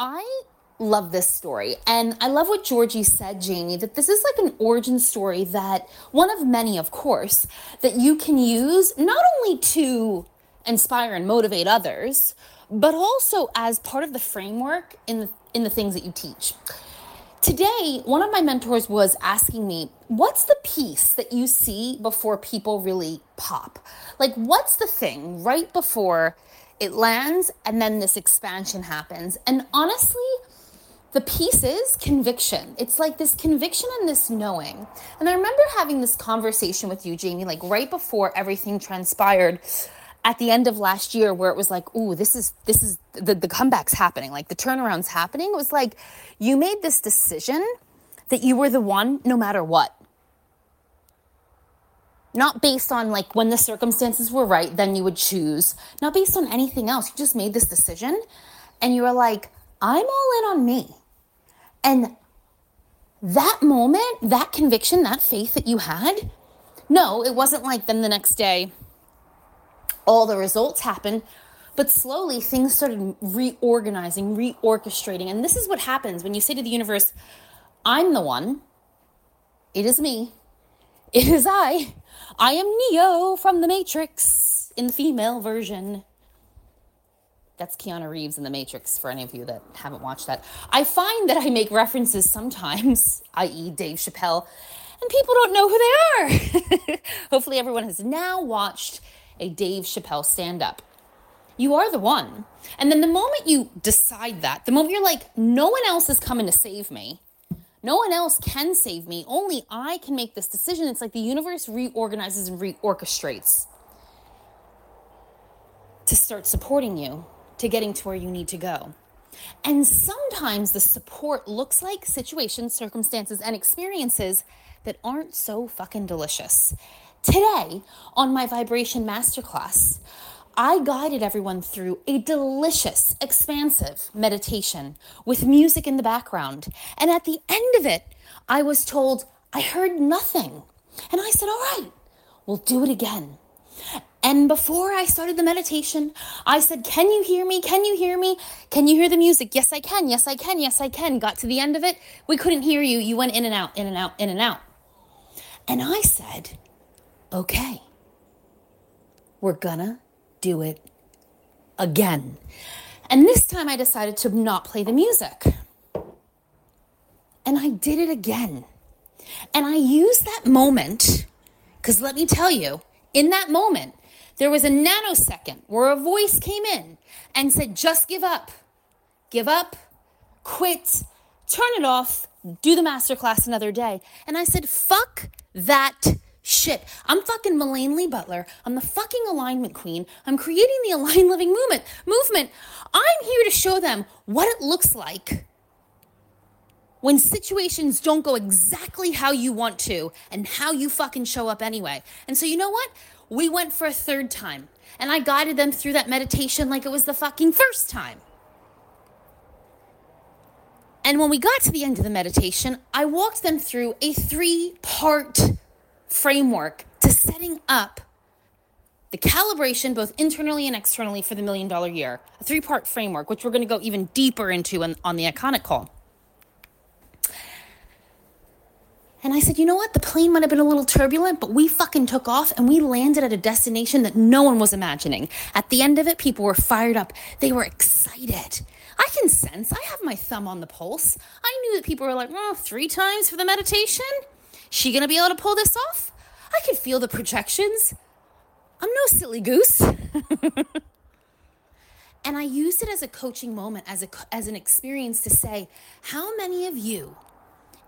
I love this story. And I love what Georgie said, Jamie, that this is like an origin story that one of many, of course, that you can use not only to inspire and motivate others, but also as part of the framework in the, in the things that you teach. Today, one of my mentors was asking me, What's the piece that you see before people really pop? Like, what's the thing right before it lands and then this expansion happens? And honestly, the piece is conviction. It's like this conviction and this knowing. And I remember having this conversation with you, Jamie, like right before everything transpired at the end of last year where it was like, ooh, this is this is the, the comeback's happening, like the turnaround's happening. It was like you made this decision that you were the one no matter what. Not based on like when the circumstances were right, then you would choose. Not based on anything else. You just made this decision and you were like, I'm all in on me. And that moment, that conviction, that faith that you had, no, it wasn't like then the next day, all the results happened. But slowly things started reorganizing, reorchestrating. And this is what happens when you say to the universe, I'm the one. It is me. It is I. I am Neo from the Matrix in the female version. That's Keanu Reeves in The Matrix for any of you that haven't watched that. I find that I make references sometimes, i.e., Dave Chappelle, and people don't know who they are. Hopefully, everyone has now watched a Dave Chappelle stand up. You are the one. And then the moment you decide that, the moment you're like, no one else is coming to save me, no one else can save me, only I can make this decision. It's like the universe reorganizes and reorchestrates to start supporting you to getting to where you need to go. And sometimes the support looks like situations, circumstances, and experiences that aren't so fucking delicious. Today, on my vibration masterclass, I guided everyone through a delicious, expansive meditation with music in the background. And at the end of it, I was told I heard nothing. And I said, All right, we'll do it again. And before I started the meditation, I said, Can you hear me? Can you hear me? Can you hear the music? Yes, I can. Yes, I can. Yes, I can. Got to the end of it. We couldn't hear you. You went in and out, in and out, in and out. And I said, okay, we're gonna do it again. And this time I decided to not play the music. And I did it again. And I used that moment, because let me tell you, in that moment, there was a nanosecond where a voice came in and said, just give up. Give up, quit, turn it off, do the masterclass another day. And I said, fuck that shit. I'm fucking Malaine Lea Butler. I'm the fucking alignment queen. I'm creating the aligned living movement. Movement. I'm here to show them what it looks like when situations don't go exactly how you want to and how you fucking show up anyway. And so you know what? We went for a third time. And I guided them through that meditation like it was the fucking first time. And when we got to the end of the meditation, I walked them through a three part framework to setting up the calibration, both internally and externally, for the million dollar year. A three part framework, which we're going to go even deeper into on, on the iconic call. And I said, you know what? The plane might have been a little turbulent, but we fucking took off and we landed at a destination that no one was imagining. At the end of it, people were fired up. They were excited. I can sense, I have my thumb on the pulse. I knew that people were like, oh, three times for the meditation? She gonna be able to pull this off? I could feel the projections. I'm no silly goose. and I used it as a coaching moment, as, a, as an experience to say, how many of you,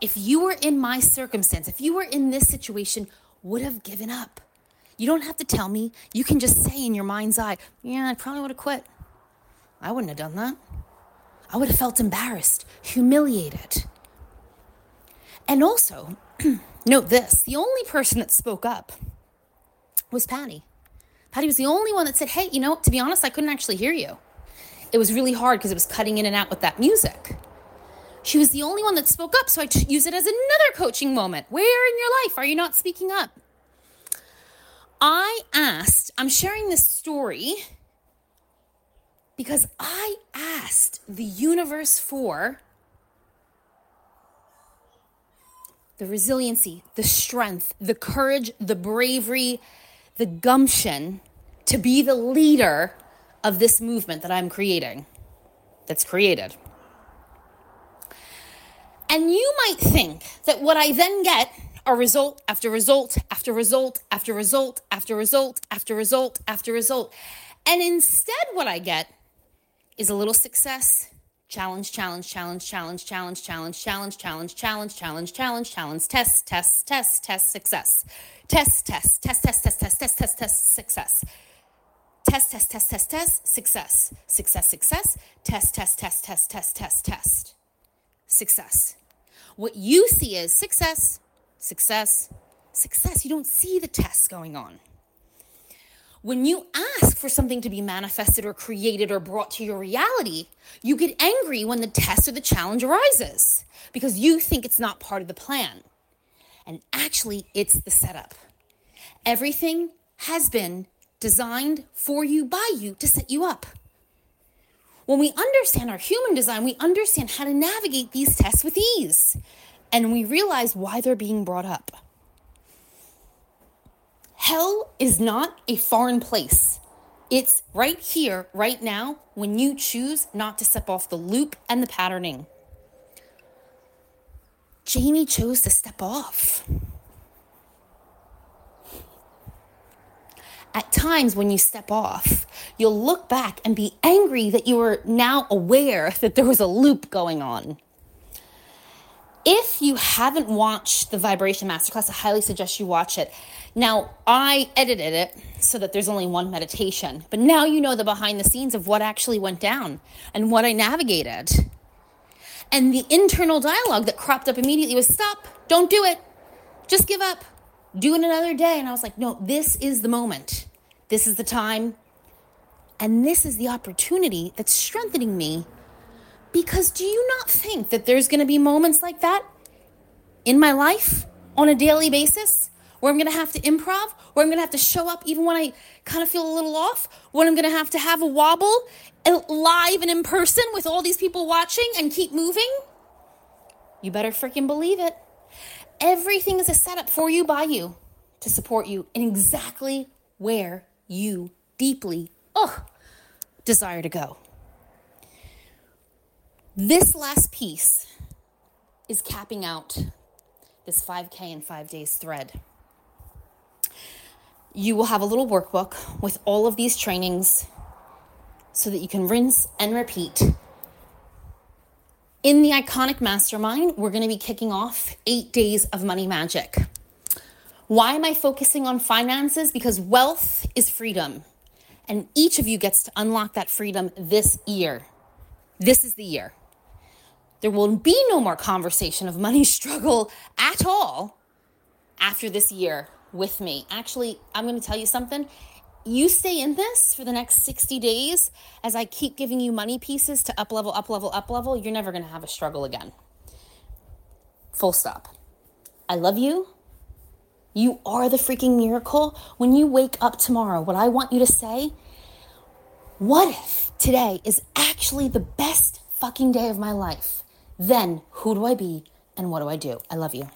if you were in my circumstance, if you were in this situation, would have given up? You don't have to tell me. You can just say in your mind's eye, yeah, I probably would have quit. I wouldn't have done that. I would have felt embarrassed, humiliated. And also, note this the only person that spoke up was Patty. Patty was the only one that said, Hey, you know, to be honest, I couldn't actually hear you. It was really hard because it was cutting in and out with that music. She was the only one that spoke up, so I t- use it as another coaching moment. Where in your life are you not speaking up? I asked, I'm sharing this story Because I asked the universe for the resiliency, the strength, the courage, the bravery, the gumption to be the leader of this movement that I'm creating, that's created. And you might think that what I then get are result after result after result after result after result after result after result. And instead, what I get is a little success, challenge, challenge, challenge, challenge, challenge, challenge, challenge, challenge, challenge, challenge, challenge, challenge, test, test, test, test, success. Test, test, test, test, test, test, test, test, test, success. Test, test, test, test, test, success. Success, success. Test, test, test, test, test, test, test. Success. What you see is success, success, success. You don't see the tests going on. When you ask for something to be manifested or created or brought to your reality, you get angry when the test or the challenge arises because you think it's not part of the plan. And actually, it's the setup. Everything has been designed for you by you to set you up. When we understand our human design, we understand how to navigate these tests with ease. And we realize why they're being brought up. Hell is not a foreign place. It's right here, right now, when you choose not to step off the loop and the patterning. Jamie chose to step off. At times, when you step off, you'll look back and be angry that you are now aware that there was a loop going on. If you haven't watched the Vibration Masterclass, I highly suggest you watch it. Now, I edited it so that there's only one meditation, but now you know the behind the scenes of what actually went down and what I navigated. And the internal dialogue that cropped up immediately was stop, don't do it, just give up, do it another day. And I was like, no, this is the moment, this is the time, and this is the opportunity that's strengthening me. Because do you not think that there's going to be moments like that in my life on a daily basis where I'm going to have to improv, where I'm going to have to show up even when I kind of feel a little off, when I'm going to have to have a wobble live and in person with all these people watching and keep moving? You better freaking believe it. Everything is a setup for you by you to support you in exactly where you deeply oh, desire to go. This last piece is capping out this 5K in five days thread. You will have a little workbook with all of these trainings so that you can rinse and repeat. In the Iconic Mastermind, we're going to be kicking off eight days of money magic. Why am I focusing on finances? Because wealth is freedom. And each of you gets to unlock that freedom this year. This is the year. There will be no more conversation of money struggle at all after this year with me. Actually, I'm going to tell you something. You stay in this for the next 60 days as I keep giving you money pieces to up level, up level, up level. You're never going to have a struggle again. Full stop. I love you. You are the freaking miracle. When you wake up tomorrow, what I want you to say, what if today is actually the best fucking day of my life? Then who do I be and what do I do? I love you.